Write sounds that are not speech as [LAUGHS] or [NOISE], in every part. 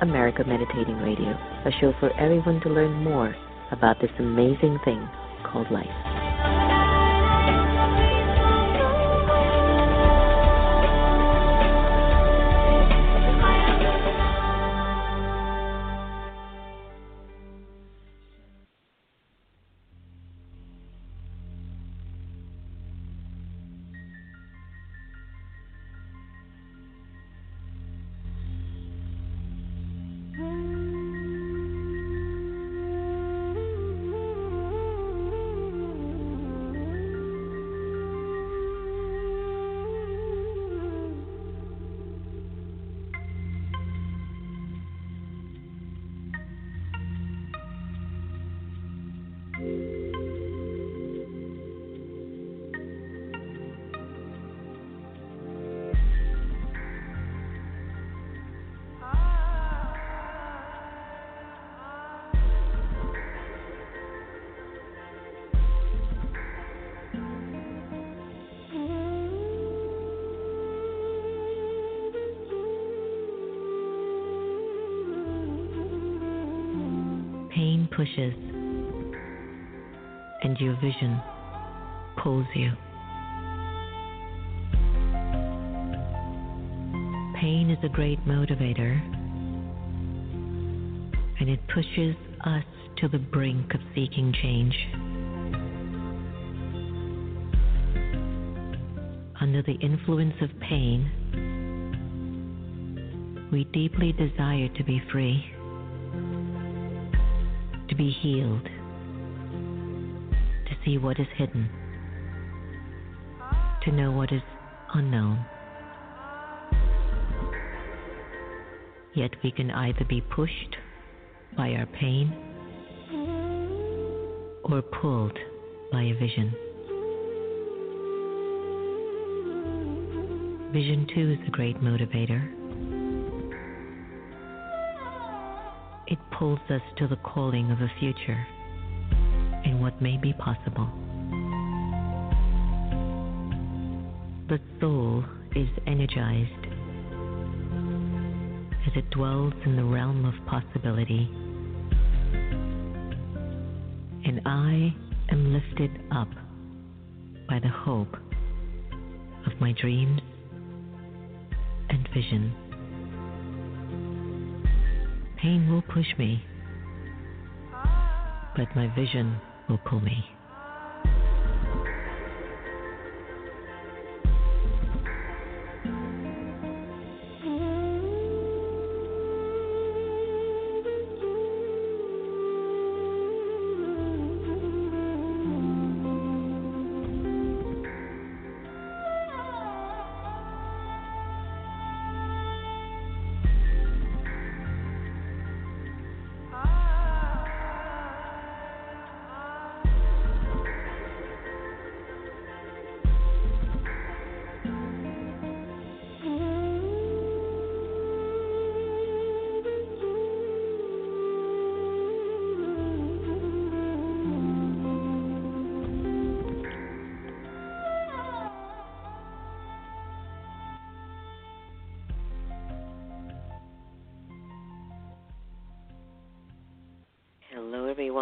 America Meditating Radio, a show for everyone to learn more about this amazing thing called life. Pushes, and your vision pulls you. Pain is a great motivator, and it pushes us to the brink of seeking change. Under the influence of pain, we deeply desire to be free to be healed, to see what is hidden, to know what is unknown. Yet we can either be pushed by our pain or pulled by a vision. Vision, too, is a great motivator. Pulls us to the calling of a future and what may be possible. The soul is energized as it dwells in the realm of possibility, and I am lifted up by the hope of my dreams and vision. Pain will push me, but my vision will pull me.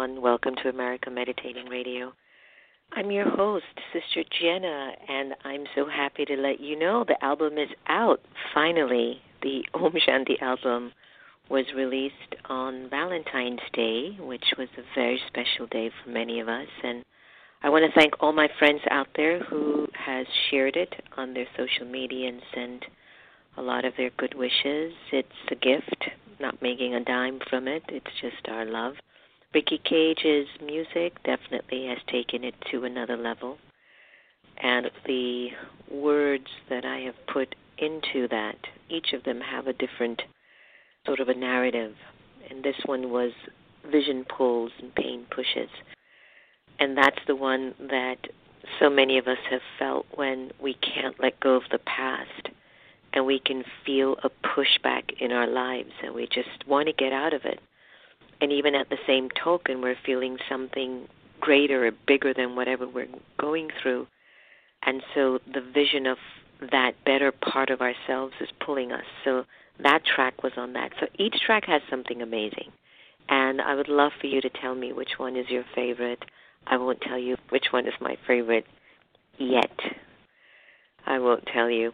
Everyone. Welcome to America Meditating Radio. I'm your host, Sister Jenna, and I'm so happy to let you know the album is out finally. The Om Shanti album was released on Valentine's Day, which was a very special day for many of us. And I want to thank all my friends out there who has shared it on their social media and sent a lot of their good wishes. It's a gift, not making a dime from it. It's just our love. Ricky Kej's music definitely has taken it to another level. And the words that I have put into that, each of them have a different sort of a narrative. And this one was vision pulls and pain pushes. And that's the one that so many of us have felt when we can't let go of the past and we can feel a pushback in our lives and we just want to get out of it. And even at the same token, we're feeling something greater or bigger than whatever we're going through. And so the vision of that better part of ourselves is pulling us. So that track was on that. So each track has something amazing. And I would love for you to tell me which one is your favorite. I won't tell you which one is my favorite yet. I won't tell you.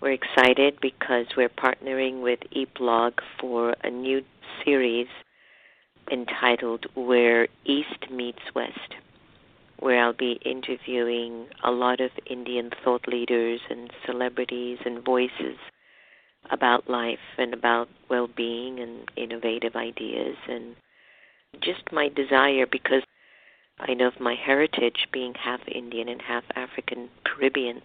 We're excited because we're partnering with eBlog for a new series entitled Where East Meets West, where I'll be interviewing a lot of Indian thought leaders and celebrities and voices about life and about well being and innovative ideas and just my desire because I know of my heritage being half Indian and half African Caribbean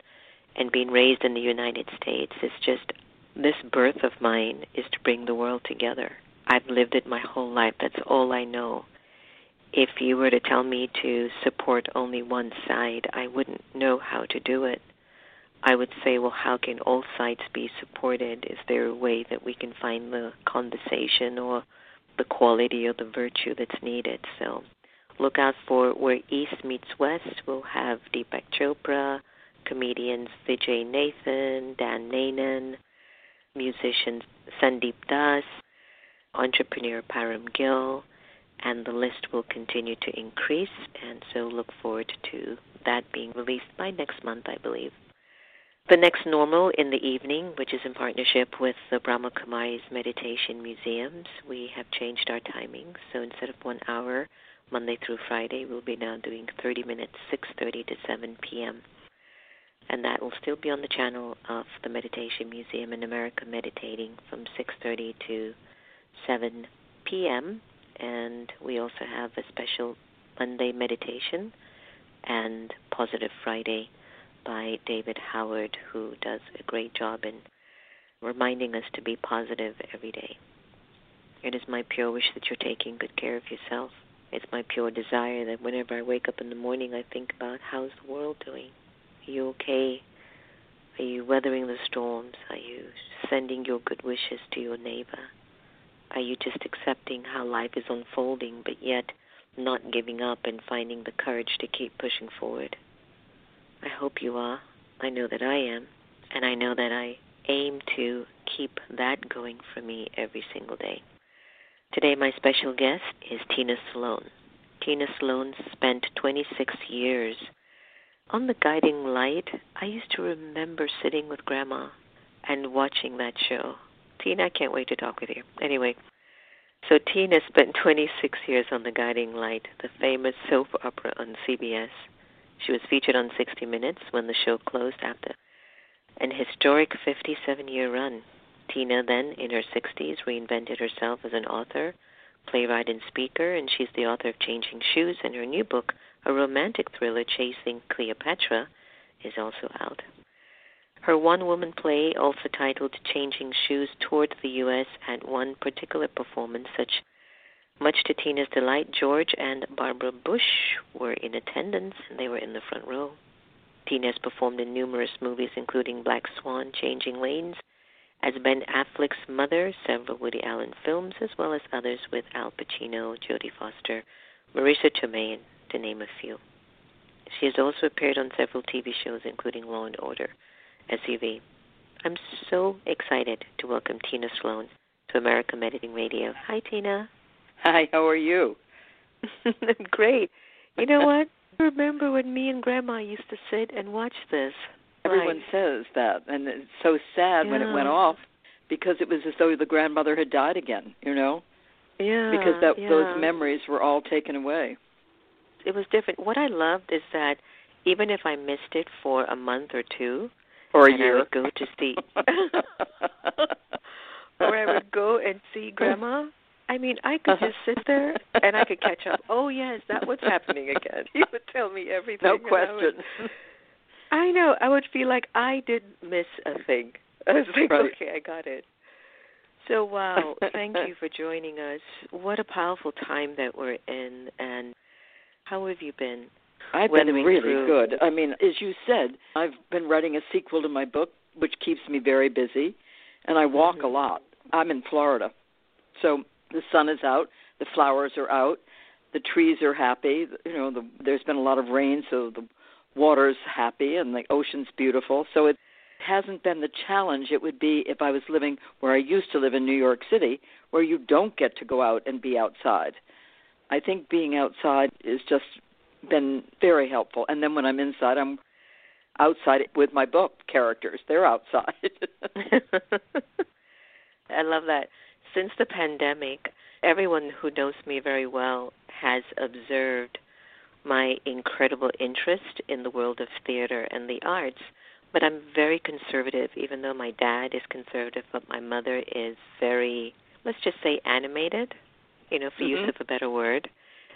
and being raised in the United States is just this birth of mine is to bring the world together. I've lived it my whole life. That's all I know. If you were to tell me to support only one side, I wouldn't know how to do it. I would say, well, how can all sides be supported? Is there a way that we can find the conversation or the quality or the virtue that's needed? So look out for Where East Meets West. We'll have Deepak Chopra, comedians Vijai Nathan, Dan Nainan, musicians Sandeep Das, entrepreneur Param Gill, and the list will continue to increase. And so look forward to that being released by next month, I believe. The next normal in the evening, which is in partnership with the Brahma Kumaris Meditation Museums, we have changed our timing. So instead of one hour, Monday through Friday, we'll be now doing 30 minutes, 6:30 to 7 p.m and that will still be on the channel of the Meditation Museum in America Meditating from 6:30 to 7 p.m. And we also have a special Monday meditation and Positive Friday by David Howard, who does a great job in reminding us to be positive every day. It is my pure wish that you're taking good care of yourself. It's my pure desire that whenever I wake up in the morning, I think about how's the world doing are you okay? Are you weathering the storms? Are you sending your good wishes to your neighbor? Are you just accepting how life is unfolding, but yet not giving up and finding the courage to keep pushing forward? I hope you are. I know that I am. And I know that I aim to keep that going for me every single day. Today, my special guest is Tina Sloan. Tina Sloan spent 26 years on the guiding light, I used to remember sitting with Grandma and watching that show. Tina, I can't wait to talk with you. Anyway, so Tina spent 26 years on the guiding light, the famous soap opera on CBS. She was featured on 60 Minutes when the show closed after an historic 57 year run. Tina, then in her 60s, reinvented herself as an author, playwright, and speaker, and she's the author of Changing Shoes and her new book, a romantic thriller, Chasing Cleopatra, is also out. Her one woman play, also titled Changing Shoes Toured the U.S., at one particular performance, such much to Tina's delight, George and Barbara Bush were in attendance and they were in the front row. Tina has performed in numerous movies, including Black Swan, Changing Lanes, as Ben Affleck's mother, several Woody Allen films, as well as others with Al Pacino, Jodie Foster, Marisa Tomei, to name a few. She has also appeared on several TV shows, including Law and Order, SVU. I'm so excited to welcome Tina Sloan to America Meditating Radio. Hi, Tina. Hi, how are you? [LAUGHS] Great. You know what? I [LAUGHS] Remember when me and Grandma used to sit and watch this? Everyone Like, says that, and it's so sad when it went off because it was as though the grandmother had died again. You know, yeah, because that yeah. those memories were all taken away. It was different. What I loved is that even if I missed it for a month or two, Or a year. would go to see, or I would go and see Grandma. I mean, I could just sit there and I could catch up. Oh yes, that was happening again. [LAUGHS] He would tell me everything. no and I question. would- [LAUGHS] I know. I would feel like I didn't miss a thing. [LAUGHS] I was like, Right. okay, I got it. So wow, thank you for joining us. What a powerful time that we're in, and how have you been? I've been really through. good. I mean, as you said, I've been writing a sequel to my book, which keeps me very busy, and I walk Mhm. a lot. I'm in Florida, so the sun is out, the flowers are out, the trees are happy. You know, the, there's been a lot of rain, so the water's happy and the ocean's beautiful. So it hasn't been the challenge it would be if I was living where I used to live in New York City, where you don't get to go out and be outside. I think being outside is just been very helpful. And then when I'm inside, I'm outside with my book characters. They're outside. [LAUGHS] I love that. Since the pandemic, everyone who knows me very well has observed my incredible interest in the world of theater and the arts. But I'm very conservative, even though my dad is conservative, but my mother is very, let's just say, animated, you know, for use Mhm. of a better word.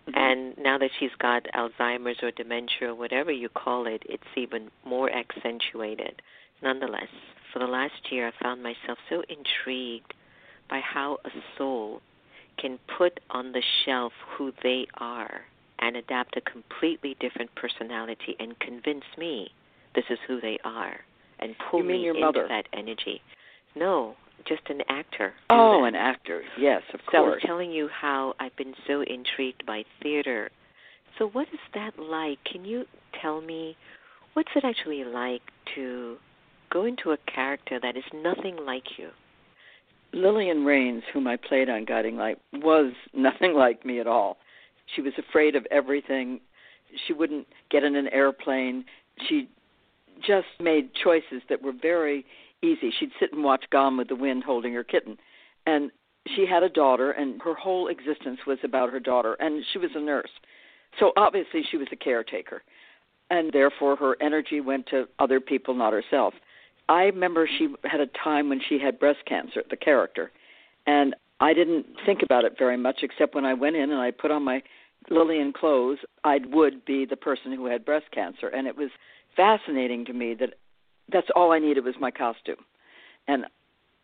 Mm-hmm. And now that she's got Alzheimer's or dementia or whatever you call it, it's even more accentuated. Nonetheless, for the last year, I found myself so intrigued by how a soul can put on the shelf who they are and adapt a completely different personality and convince me this is who they are and pull me your into mother? that energy. No, just an actor. oh, an actor. Yes, of So I was telling you how I've been so intrigued by theater. So what is that like? Can you tell me what's it actually like to go into a character that is nothing like you? Lillian Raines, whom I played on Guiding Light, was [LAUGHS] nothing like me at all. She was afraid of everything. She wouldn't get in an airplane. She just made choices that were very easy. She'd sit and watch Gone with the Wind holding her kitten. And she had a daughter, and her whole existence was about her daughter. And she was a nurse. So obviously, she was a caretaker. And therefore, her energy went to other people, not herself. I remember she had a time when she had breast cancer, the character, and I didn't think about it very much except when I went in and I put on my Lillian clothes, I would be the person who had breast cancer, and it was fascinating to me that that's all I needed was my costume, and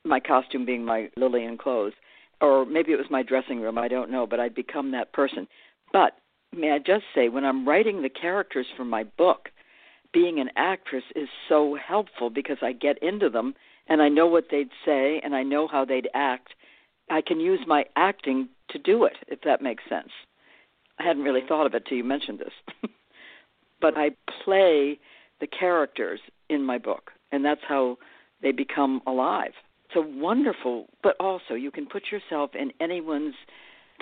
my costume being my Lillian clothes, or maybe it was my dressing room, I don't know, but I'd become that person. But may I just say, when I'm writing the characters for my book, being an actress is so helpful because I get into them and I know what they'd say and I know how they'd act. I can use my acting to do it, if that makes sense. I hadn't really mm-hmm. thought of it till you mentioned this. [LAUGHS] but I play the characters in my book, and that's how they become alive. It's a wonderful, but also you can put yourself in anyone's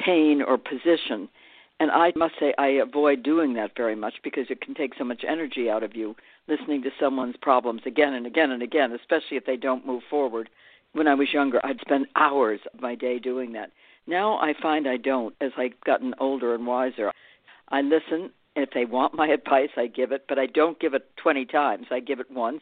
pain or position and I must say, I avoid doing that very much because it can take so much energy out of you listening to someone's problems again and again and again, especially if they don't move forward. When I was younger, I'd spend hours of my day doing that. Now I find I don't as I've gotten older and wiser. I listen. If they want my [LAUGHS] advice, I give it, but I don't give it 20 times. I give it once,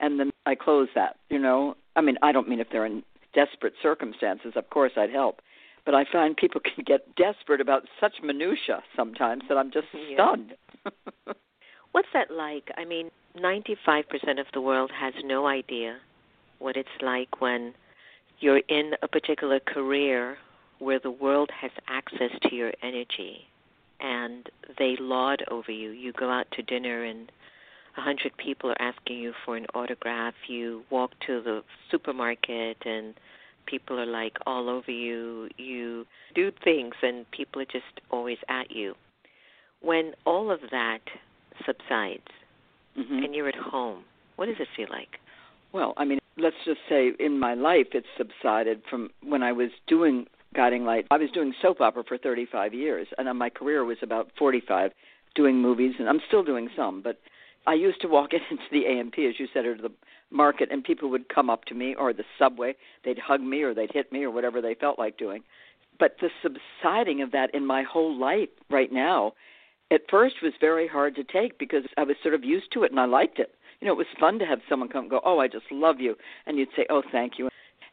and then I close that. You know, I mean, I don't mean if they're in desperate circumstances. Of course, I'd help but I find people [LAUGHS] can get desperate about such minutia sometimes that I'm just Yeah. stunned. [LAUGHS] What's that like? I mean, 95% of the world has no idea what it's like when you're in a particular career where the world has access to your energy and they laud over you. You go out to dinner and a hundred people are asking you for an autograph. You walk to the supermarket and people are like all over you. You do things and people are just always at you. When all of that subsides hmm and you're at home, what does it feel like? Well, I mean, let's just say in my life it's subsided from when I was doing Guiding Light. I was doing soap opera for 35 years, and my career was about 45, doing movies, and I'm still doing some. But I used to walk [LAUGHS] into the A&P, as you said, or the market, and people would come up to me, or the subway. They'd hug me, or they'd hit me, or whatever they felt like doing. But the subsiding of that in my whole life right now, at first was very hard to take because I was sort of used to it and I liked it. You know, it was fun to have someone come and go, "Oh, I just love you," and you'd say, "Oh, thank you,"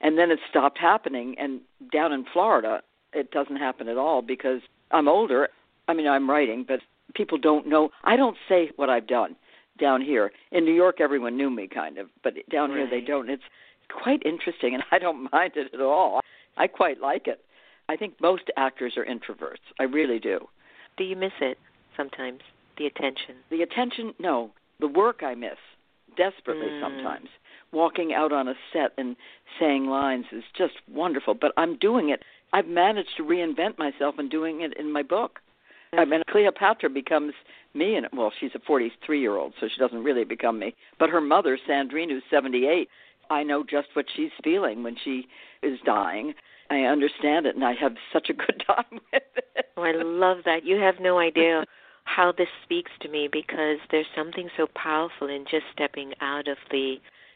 and then it stopped happening. And down in Florida, it doesn't happen at all because I'm older. I mean, I'm writing, but people don't know. I don't say what I've done down here. In New York, everyone knew me kind of, but down right. here they don't. It's quite interesting, and [LAUGHS] I don't mind it at all. I quite like it. I think most actors are introverts. I really do. Do you miss it sometimes? The attention? The attention, no. The work I miss desperately mm. sometimes. Walking out on a set and saying lines is just wonderful, but I'm doing it. I've managed to reinvent myself and doing it in my book. I mean, Cleopatra becomes me, and well, she's a 43 year old, so she doesn't really become me. But her mother, Sandrine, who's 78, I know just what she's feeling when she is dying. I understand it, and I have such a good [LAUGHS] time with it. Oh, I love that. You have no idea how this speaks to me because there's something so powerful in just stepping out of the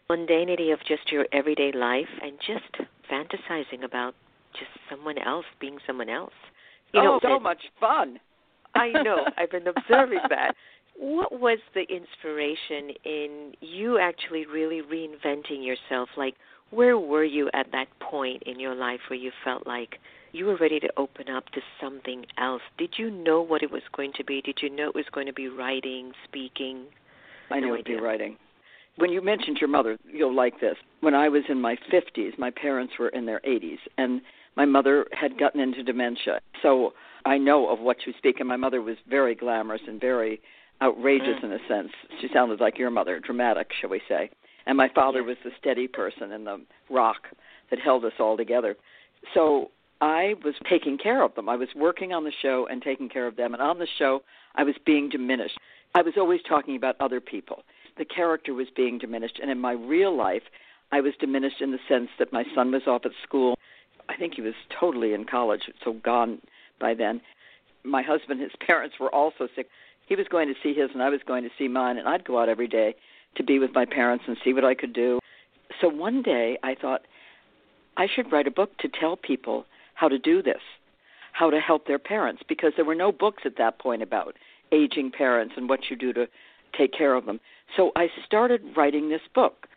mundanity of just your everyday life and just fantasizing about just someone else being someone else. You oh, know, so much fun. I know. [LAUGHS] I've been observing that. What was the inspiration in you actually really reinventing yourself? Like, where were you at that point in your life where you felt like you were ready to open up to something else? Did you know what it was going to be? Did you know it was going to be writing, speaking? I knew no it would be writing. When you mentioned your mother, you'll like this. When I was in my 50s, my parents were in their 80s, and my mother had gotten into dementia. So I know of what you speak, and my mother was very glamorous and very outrageous Mm. in a sense. She sounded like your mother, dramatic, shall we say. And my father was the steady person and the rock that held us all together. So I was taking care of them. I was working on the show and taking care of them. And on the show, I was being diminished. I was always talking about other people. The character was being diminished. And in my real life, I was diminished in the sense that my son was off at school. I think he was totally in college, so gone by then. My husband, his [LAUGHS] parents were also sick. He was going to see his, and I was going to see mine, and I'd go out every day to be with my parents and see what I could do. So one day I thought I should write a book to tell people how to do this, how to help their parents, because there were no books at that point about aging parents and what you do to take care of them. So I started writing this book,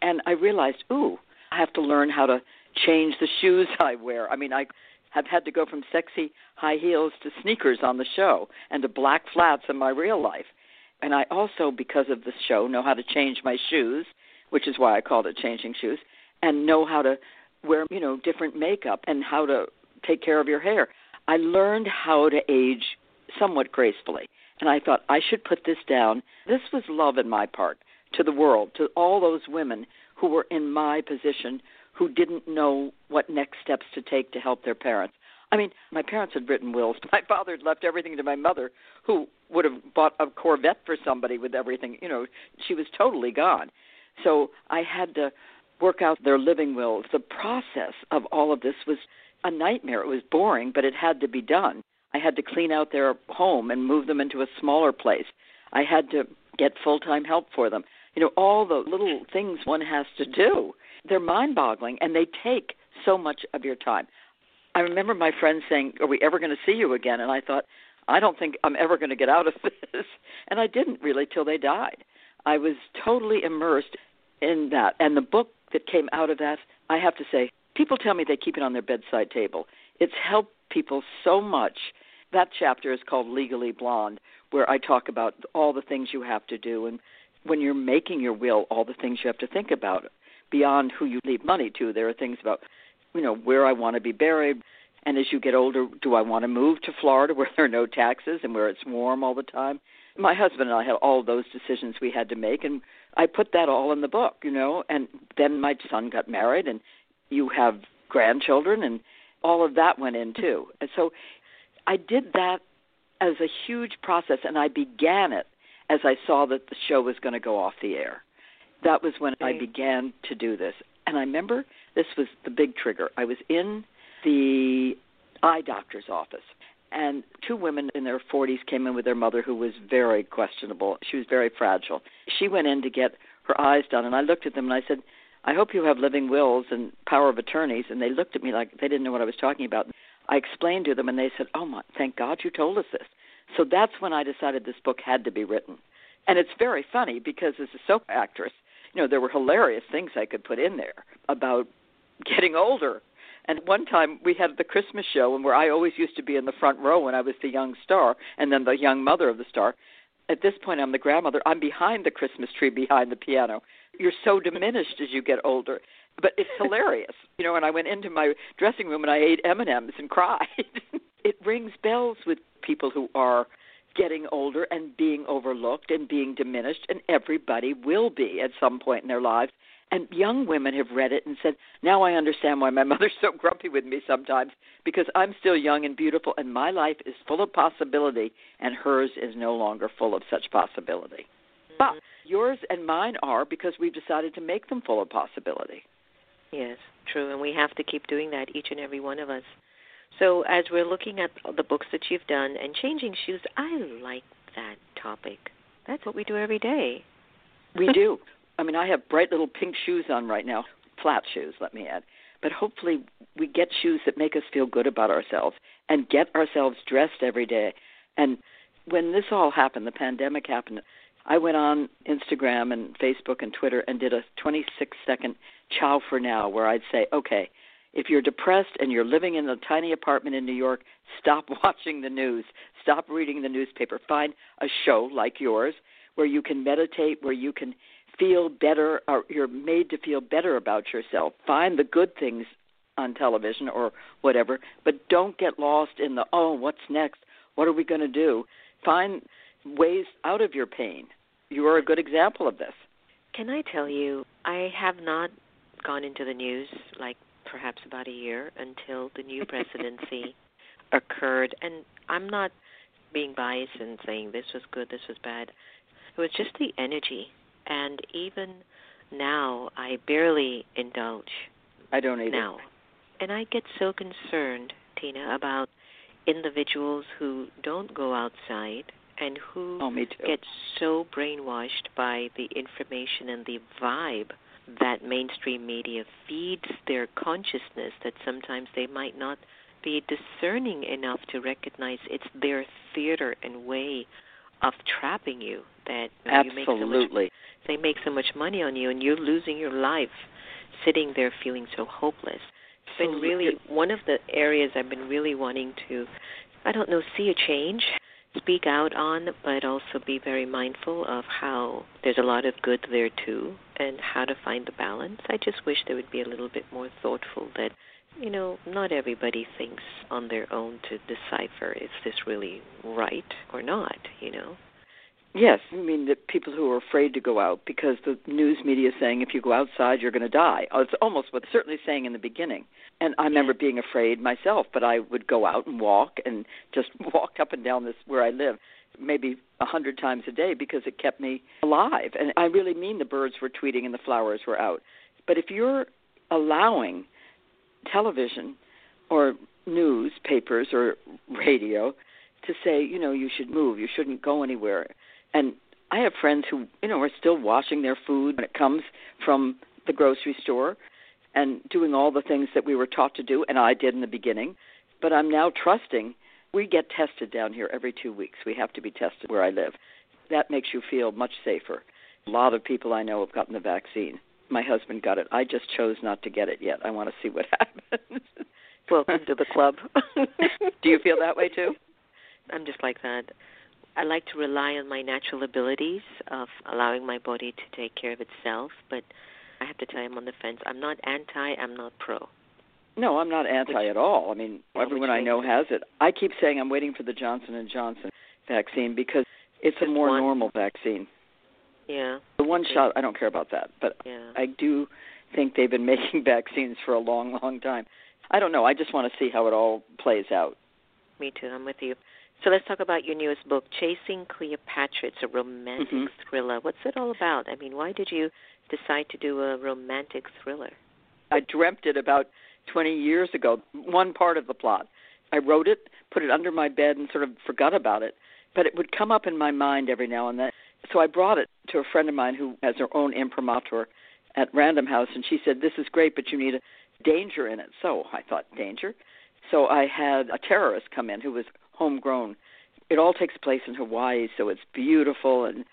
and I realized, ooh, I have to learn how to change the shoes [LAUGHS] I wear. I mean, I have had to go from sexy high heels to sneakers on the show and to black flats in my real life. And I also, because of the show, know how to change my shoes, which is why I called it changing shoes, and know how to wear, you know, different makeup and how to take care of your hair. I learned how to age somewhat gracefully. And I thought I should put this down. This was love in my part to the world, to all those women who were in my position who didn't know what next steps to take to help their parents. I mean, my parents had written wills. [LAUGHS] My father had left everything to my mother, who would have bought a Corvette for somebody with everything. You know, she was totally gone. So I had to work out their living wills. The process of all of this was a nightmare. It was boring, but it had to be done. I had to clean out their home and move them into a smaller place. I had to get full time help for them. You know, all the little things one has to do. They're mind boggling and they take so much of your time. I remember my friends saying, Are we ever going to see you again? And I thought, I don't think I'm ever going to get out of [LAUGHS] this. And I didn't really till they died. I was totally immersed in that. And the book that came out of that, I have to say, people tell me they keep it on their bedside table. It's helped people so much. That chapter is called Legally Blonde, where I talk about all the things you have to do. And when you're making your will, all the things you have to think about beyond who you leave money to. There are things about, you know, where I want to be buried. And as you get older, do I want to move to Florida [LAUGHS] where there are no taxes and where it's warm all the time? My husband and I had all those decisions we had to make, and I put that all in the book, you know. And then my son got married, and you have grandchildren, and all of that went in too. And so I did that as a huge process, and I began it as I saw that the show was going to go off the air. That was when I began to do this. And I remember this was the big trigger. I was in the eye doctor's office. And two women in their 40s came in with their mother who was very questionable. She was very fragile. She went in to get her eyes done, and I looked at them and I said, I hope you have living wills and power of attorneys. And they looked at me like they didn't know what I was talking about. I explained to them, and they said, Oh, my, thank God you told us this. So that's when I decided this book had to be written. And it's very funny because as a soap actress, you know, there were hilarious things I could put in there about [LAUGHS] getting older. And one time we had the Christmas show, and where I always used to be in the front row when I was the young star, and then the young mother of the star. At this point, I'm the grandmother. I'm behind the Christmas tree, behind the piano. You're so diminished as you get older, but it's hilarious, [LAUGHS] you know. And I went into my dressing room and I ate M and M's and cried. [LAUGHS] it rings bells with people who are getting older and being overlooked and being diminished, and everybody will be at some point in their lives. And young women have read it and said, Now I understand why my [LAUGHS] mother's so grumpy with me sometimes, because I'm still young and beautiful, and my life is full of possibility, and hers is no longer full of such possibility. Mm-hmm. But yours and mine are because we've decided to make them full of possibility. Yes, true, and we have to keep doing that, each and every one of us. So, as we're looking at the books that you've done and changing shoes, I like that topic. That's what we do every day. We do. [LAUGHS] I mean, I have bright little pink shoes on right now, flat shoes, let me add. But hopefully, we get shoes that make us feel good about ourselves and get ourselves dressed every day. And when this all happened, the pandemic happened, I went on Instagram and Facebook and Twitter and did a 26 second chow for now where I'd say, okay, if you're depressed and you're living in a tiny apartment in New York, stop [LAUGHS] watching the news. Stop reading the newspaper. Find a show like yours where you can meditate, where you can feel better or you're made to feel better about yourself. Find the good things on television or whatever, but don't get lost in the oh, what's next? What are we going to do? Find ways out of your pain. You are a good example of this. Can I tell you, I have not gone into the news like perhaps about a year until the new [LAUGHS] presidency occurred. And I'm not being biased and saying this was good, this was bad. It was just the energy. And even now, I barely indulge. I don't either. Now. And I get so concerned, Tina, about individuals who don't go outside and who oh, get so brainwashed by the information and the vibe that mainstream media feeds their consciousness that sometimes they might not be discerning enough to recognize it's their theater and way of trapping you that you Absolutely. make so much, they make so much money on you and you're losing your life sitting there feeling so hopeless. It's been really one of the areas I've been really wanting to I don't know, see a change speak out on, but also be very mindful of how there's a lot of good there too, and how to find the balance. I just wish there would be a little bit more thoughtful that, you know, not everybody thinks on their own to decipher is this really right or not, you know. Yes, I mean the people who are afraid to go out because the news media is saying if you go outside you're going to die. Oh, it's almost what certainly saying in the beginning. And I remember being afraid myself, but I would go out and walk and just [LAUGHS] walk up and down this where I live maybe a hundred times a day because it kept me alive. And I really mean the birds were tweeting and the flowers were out. But if you're allowing television or newspapers or [LAUGHS] radio to say, you know, you should move, you shouldn't go anywhere and I have friends who, you know, are still washing their food when it comes from the grocery store and doing all the things that we were taught to do and I did in the beginning. But I'm now trusting we get tested down here every 2 weeks. We have to be tested where I live. That makes you feel much safer. A lot of people I know have gotten the vaccine. My husband got it. I just chose not to get it yet. I want to see what [LAUGHS] happens. Welcome to the club. [LAUGHS] Do you feel that way too? I'm just like that. I like to rely on my natural abilities of allowing my body to take care of itself, but I have to tell you, I'm on the fence. I'm not anti. I'm not pro. No, I'm not anti which, at all. I mean, everyone I know has it. I keep saying I'm waiting for the Johnson and Johnson vaccine because it's a more one. normal vaccine. Yeah. The one okay. shot, I don't care about that, but yeah. I do think they've been [LAUGHS] making vaccines for a long, long time. I don't know. I just want to see how it all plays out. Me too. I'm with you. So let's talk about your newest book, Chasing Cleopatra. It's a romantic mm-hmm. thriller. What's it all about? I mean, why did you decide to do a romantic thriller? I dreamt it about 20 years ago, one part of the plot. I wrote it, put it under my bed, and sort of forgot about it. But it would come up in my mind every now and then. So I brought it to a friend of mine who has her own imprimatur at Random House, and she said, This is great, but you need a danger in it. So I thought, Danger? So I had a terrorist come in who was homegrown. It all takes place in Hawaii, so it's beautiful and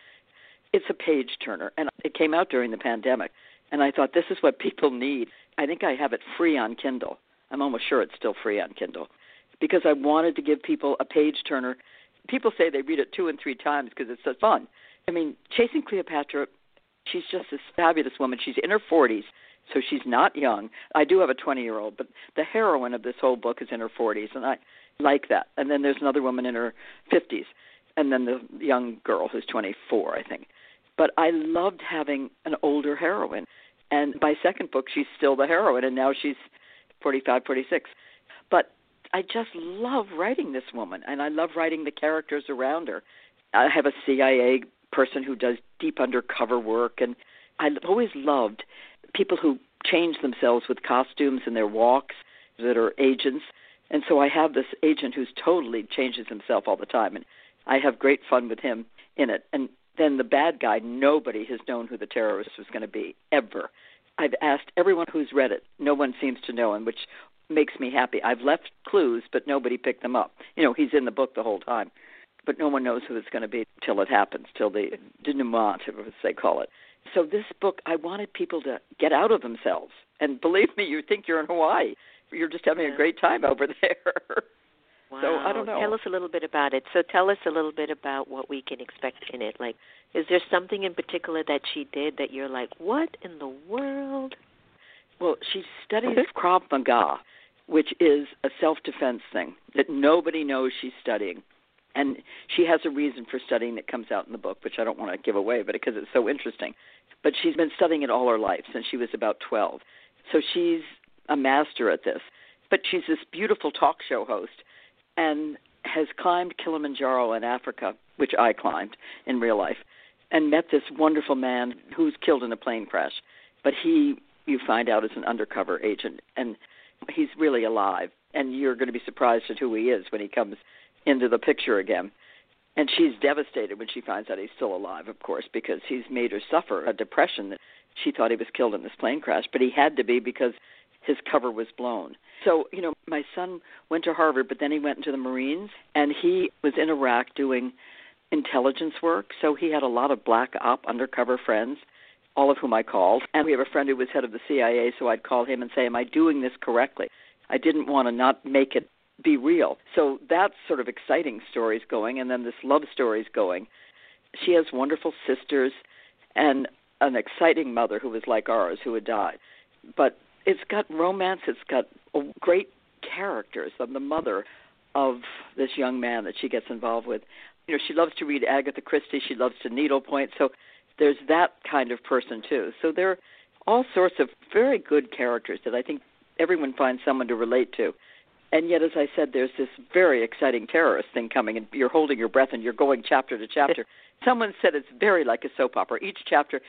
it's a page turner. And it came out during the pandemic. And I thought, this is what [LAUGHS] people need. I think I have it free on Kindle. I'm almost sure it's still free on Kindle because I wanted to give people a page turner. People say they read it two and three times because it's so fun. I mean, Chasing Cleopatra, she's just this fabulous woman. She's in her 40s, so she's not young. I do have a 20 year old, but the heroine of this whole book is in her 40s, and I like that. And then there's another woman in her 50s, and then the young girl who's 24, I think. But I loved having an older heroine. And by second book, she's still the heroine, and now she's 45, 46. But I just love writing this woman, and I love writing the characters around her. I have a CIA person who does deep undercover work, and I've always loved people who change themselves with costumes in their walks that are agents. And so I have this agent who's totally changes himself all the time, and I have great fun with him in it. And then the bad guy, nobody has known who the terrorist was going to be ever. I've asked everyone who's read it. No one seems to know, and which makes me happy. I've left clues, but nobody picked them up. You know, he's in the book the whole time, but no one knows who it's going to be till it happens, till the denouement, as they call it. So this book, I wanted people to get out of themselves, and believe me, you think you're in Hawaii. You're just having a great time over [LAUGHS] there. Wow. So I don't know. Tell us a little bit about it. So tell us a little bit about what we can expect in it. Like, is there something in particular that she did that you're like, what in the world? Well, she studies Krav Maga, which is a self-defense thing that nobody knows she's studying. And she has a reason for studying that comes out in the book, which I don't want to give away, but because it's so interesting. But she's been studying it all her life since she was about 12. So she's a master at this. But she's this beautiful talk show host and has climbed Kilimanjaro in Africa, which I climbed in real life, and met this wonderful man who's killed in a plane crash. But he, you find out, is an undercover agent, and he's really alive. And you're going to be surprised at who he is when he comes into the picture again. And she's devastated when she finds out he's still alive, of course, because he's made her suffer a depression that she thought he was killed in this plane crash, but he had to be because his cover was blown. So, you know, my son went to Harvard, but then he went into the Marines, and he was in Iraq doing intelligence work. So he had a lot of black op undercover friends, all of whom I called. And we have a friend who was head of the CIA, so I'd call him and say, Am I doing this correctly? I didn't want to not make it be real. So that's sort of exciting stories going, and then this love story is going. She has wonderful sisters and an exciting mother who was like ours, who had died. But it's got romance. It's got great characters. of the mother of this young man that she gets involved with. You know, she loves to read Agatha Christie. She loves to needlepoint. So there's that kind of person too. So there are all sorts of very good characters that I think everyone finds someone to relate to. And yet, as I said, there's this very exciting terrorist thing coming, and you're holding your breath and you're going chapter to chapter. [LAUGHS] Someone said it's very like a soap opera. Each chapter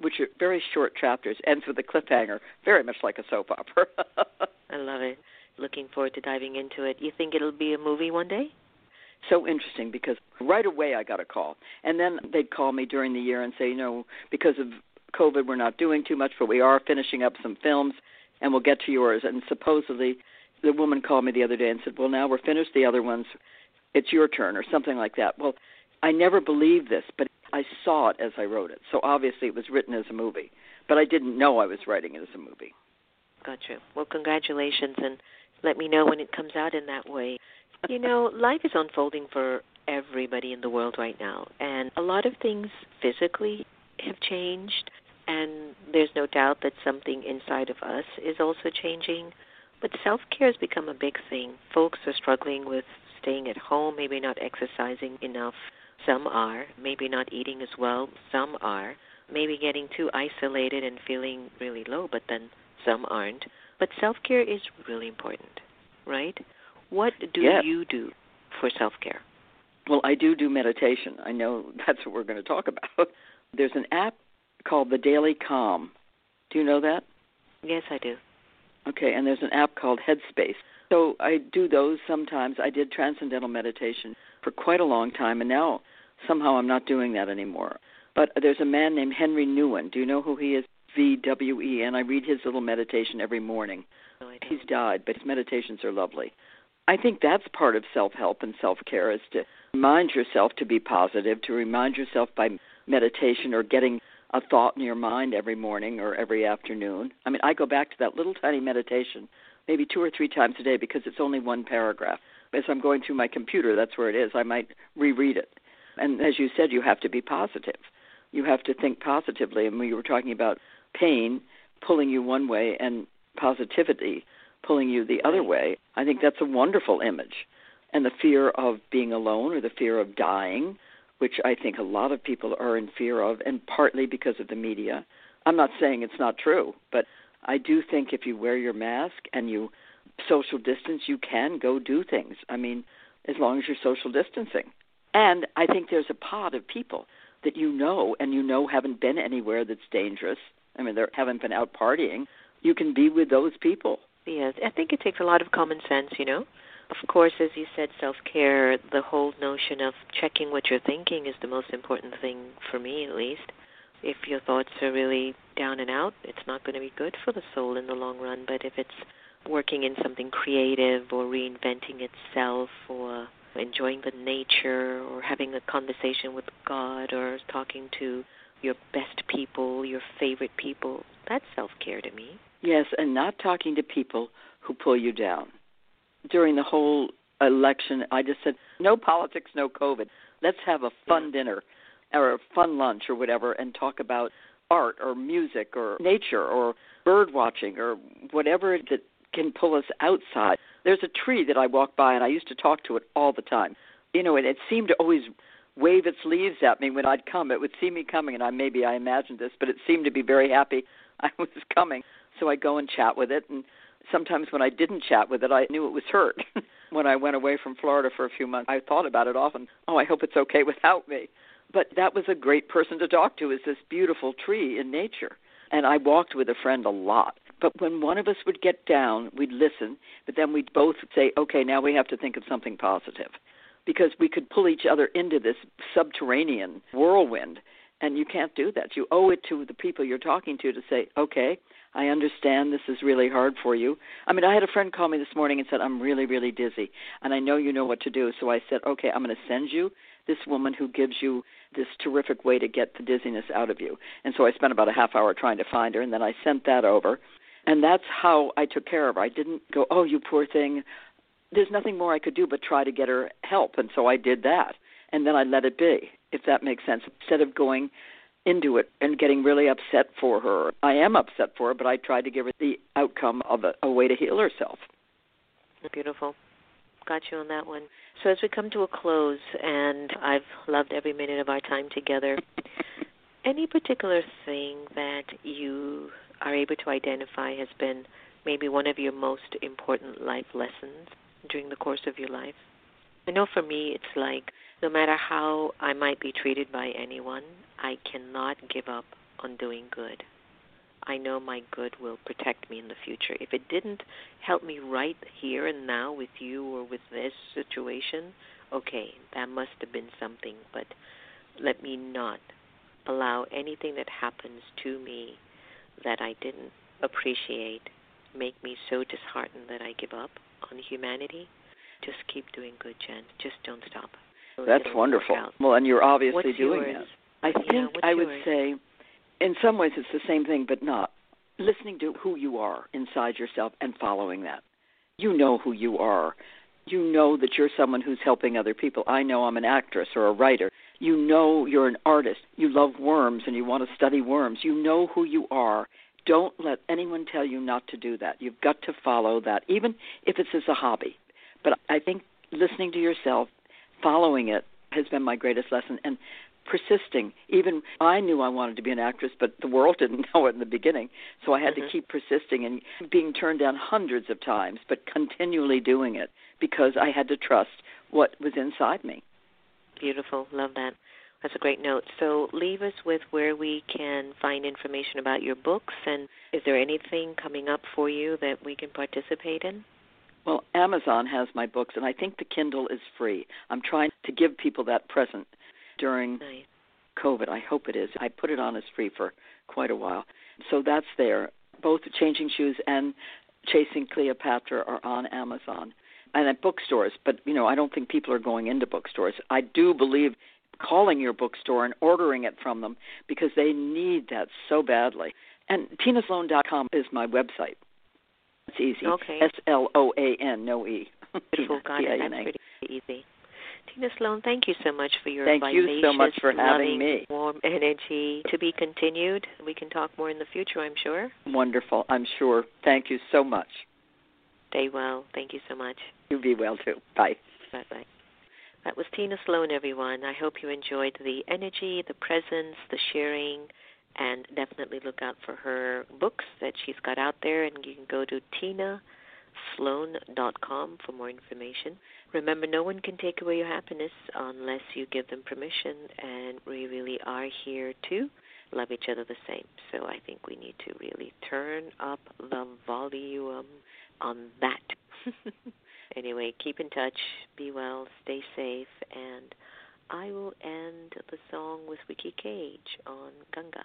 which are very short chapters, ends with a cliffhanger, very much like a soap opera. [LAUGHS] I love it. Looking forward to diving into it. You think it'll be a movie one day? So interesting because right away I got a call, and then they'd call me during the year and say, you know, because of COVID, we're not doing too much, but we are finishing up some films, and we'll get to yours. And supposedly, the woman called me the other day and said, well, now we're finished the other ones. It's your turn, or something like that. Well, I never believed this, but I saw it as I wrote it. So obviously it was written as a movie, but I didn't know I was writing it as a movie. Gotcha. Well, congratulations, and let me know when it comes out in that way. You know, life is unfolding for everybody in the world right now, and a lot of things physically have changed, and there's no doubt that something inside of us is also changing. But self care has become a big thing. Folks are struggling with staying at home, maybe not exercising enough some are, maybe not eating as well. Some are, maybe getting too isolated and feeling really low, but then some aren't. But self care is really important, right? What do yes. you do for self care? Well, I do do meditation. I know [LAUGHS] that's what we're going to talk about. There's an app called the Daily Calm. Do you know that? Yes, I do. Okay, and there's an app called Headspace. So I do those sometimes. I did transcendental meditation for quite a long time, and now somehow I'm not doing that anymore. But there's a man named Henri Nouwen. Do you know who he is? V W E. And I read his little meditation every morning. No, He's died, but his meditations are lovely. I think that's part of self help and self care is to remind yourself to be positive, to remind yourself by meditation or getting a thought in your mind every morning or every afternoon. I mean, I go back to that little tiny meditation maybe two or three times a day because it's only one paragraph. As I'm going through my computer, that's where it is. I might reread it. And as you said, you have to be positive. You have to think positively. And when you were talking about pain pulling you one way and positivity pulling you the other way, I think that's a wonderful image. And the fear of being alone or the fear of dying, which I think a lot of people are in fear of, and partly because of the media. I'm not saying it's not true, but I do think if you wear your mask and you social distance, you can go do things. I mean, as long as you're social distancing. And I think there's a pod of people that you know and you know haven't been anywhere that's dangerous. I mean, they haven't been out partying. You can be with those people. Yes, I think it takes a lot of common sense, you know. Of course, as you said, self care, the whole notion of checking what you're thinking is the most important thing for me, at least. If your thoughts are really down and out, it's not going to be good for the soul in the long run. But if it's working in something creative or reinventing itself or enjoying the nature or having a conversation with God or talking to your best people, your favorite people, that's self care to me. Yes, and not talking to people who pull you down. During the whole election, I just said, no politics, no COVID. Let's have a fun dinner or a fun lunch or whatever and talk about art or music or nature or bird watching or whatever that can pull us outside. There's a tree that I walk by and I used to talk to it all the time. You know, and it seemed to always wave its leaves at me when I'd come. It would see me coming and I maybe I imagined this, but it seemed to be very happy [LAUGHS] I was coming. So I go and chat with it and sometimes when I didn't chat with it, I knew it was hurt. [LAUGHS] when I went away from Florida for a few months, I thought about it often. Oh, I hope it's okay [LAUGHS] without me. But that was a great person to talk to is this beautiful tree in nature. And I walked with a friend a lot. But when one of us would get down, we'd listen, but then we'd both say, okay, now we have to think of something positive. Because we could pull each other into this subterranean whirlwind. And you can't do that. You owe it to the people you're talking to to say, okay, I understand this is really hard for you. I mean, I had a friend call me this morning and said, I'm really, really dizzy. And I know you know what to do. So I said, okay, I'm going to send you this woman who gives you this terrific way to get the dizziness out of you. And so I spent about a half hour trying to find her, and then I sent that over. And that's how I took care of her. I didn't go, oh, you poor thing. There's nothing more I could do but try to get her help. And so I did that. And then I let it be, if that makes sense, instead of going into it and getting really upset for her. I am upset for her, but I tried to give her the outcome of a, a way to heal herself. Beautiful. Got you on that one. So as we come to a close, and I've loved every minute of our time together, any particular thing that you are able to identify has been maybe one of your most important life lessons during the course of your life? I know for me, it's like no matter how I might be treated by anyone, I cannot give up on doing good. I know my good will protect me in the future. If it didn't help me right here and now with you or with this situation, okay, that must have been something. But let me not allow anything that happens to me that I didn't appreciate make me so disheartened that I give up on humanity. Just keep doing good, Jen. Just don't stop. That's It'll wonderful. Well, and you're obviously What's doing yours? that. I think what's I would yours? say, in some ways, it's the same thing, but not. Listening to who you are inside yourself and following that. You know who you are. You know that you're someone who's helping other people. I know I'm an actress or a writer. You know you're an artist. You love worms and you want to study worms. You know who you are. Don't let anyone tell you not to do that. You've got to follow that, even if it's as a hobby. But I think listening to yourself, following it, has been my greatest lesson. And persisting. Even I knew I wanted to be an actress, but the world [LAUGHS] didn't know it in the beginning. So I had Mhm. to keep persisting and being turned down hundreds of times, but continually doing it because I had to trust what was inside me. Beautiful. Love that. That's a great note. So leave us with where we can find information about your books and is there anything coming up for you that we can participate in? Well, Amazon has my books and I think the Kindle is free. I'm trying to give people that present during nice. COVID. I hope it is. I put it on as free for quite a while. So that's there. Both Changing Shoes and Chasing Cleopatra are on Amazon and at bookstores, but you know, I don't think people are going into bookstores. I do believe calling your bookstore and ordering it from them because they need that so badly. And tinasloan.com is my website. It's easy. Okay. S L O A N, no E. [LAUGHS] Beautiful. Got it. That's pretty easy. Tina Sloan, thank you so much for your thank you so much for having me. Warm energy to be continued. We can talk more in the future, I'm sure. Wonderful, I'm sure. Thank you so much. Stay well. Thank you so much. You be well too. Bye. Bye bye. That was Tina Sloan, everyone. I hope you enjoyed the energy, the presence, the sharing, and definitely look out for her books that she's got out there. And you can go to tinasloan.com for more information. Remember, no one can take away your happiness unless you give them permission, and we really are here to love each other the same. So I think we need to really turn up the volume on that. [LAUGHS] anyway, keep in touch, be well, stay safe, and I will end the song with Ricky Kej on Ganga.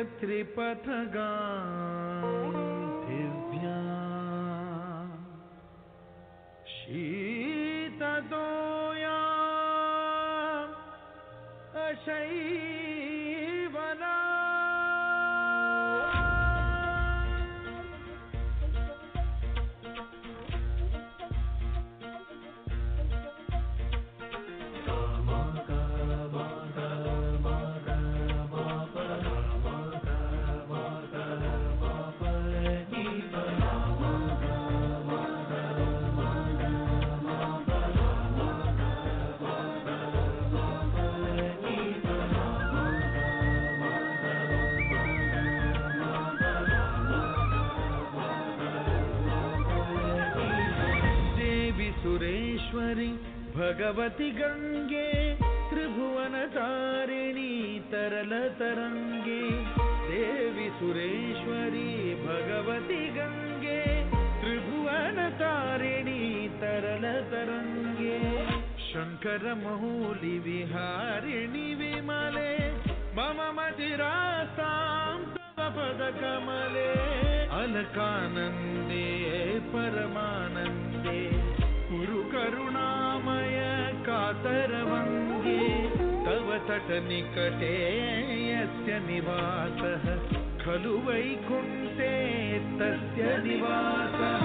Tripathaga भगवति गङ्गे त्रिभुवनतारिणी तरलतरङ्गे देवि सुरेश्वरी भगवति गङ्गे त्रिभुवनतारिणी तरलतरङ्गे शङ्करमौलिविहारिणि विमले मम मतिरासां तव पदकमले अलकानन्दे परमानन्दे कुरु करुणामय कातरवङ्गे तव तटनिकटे यस्य निवासः खलु वैकुण्ठे तस्य निवासः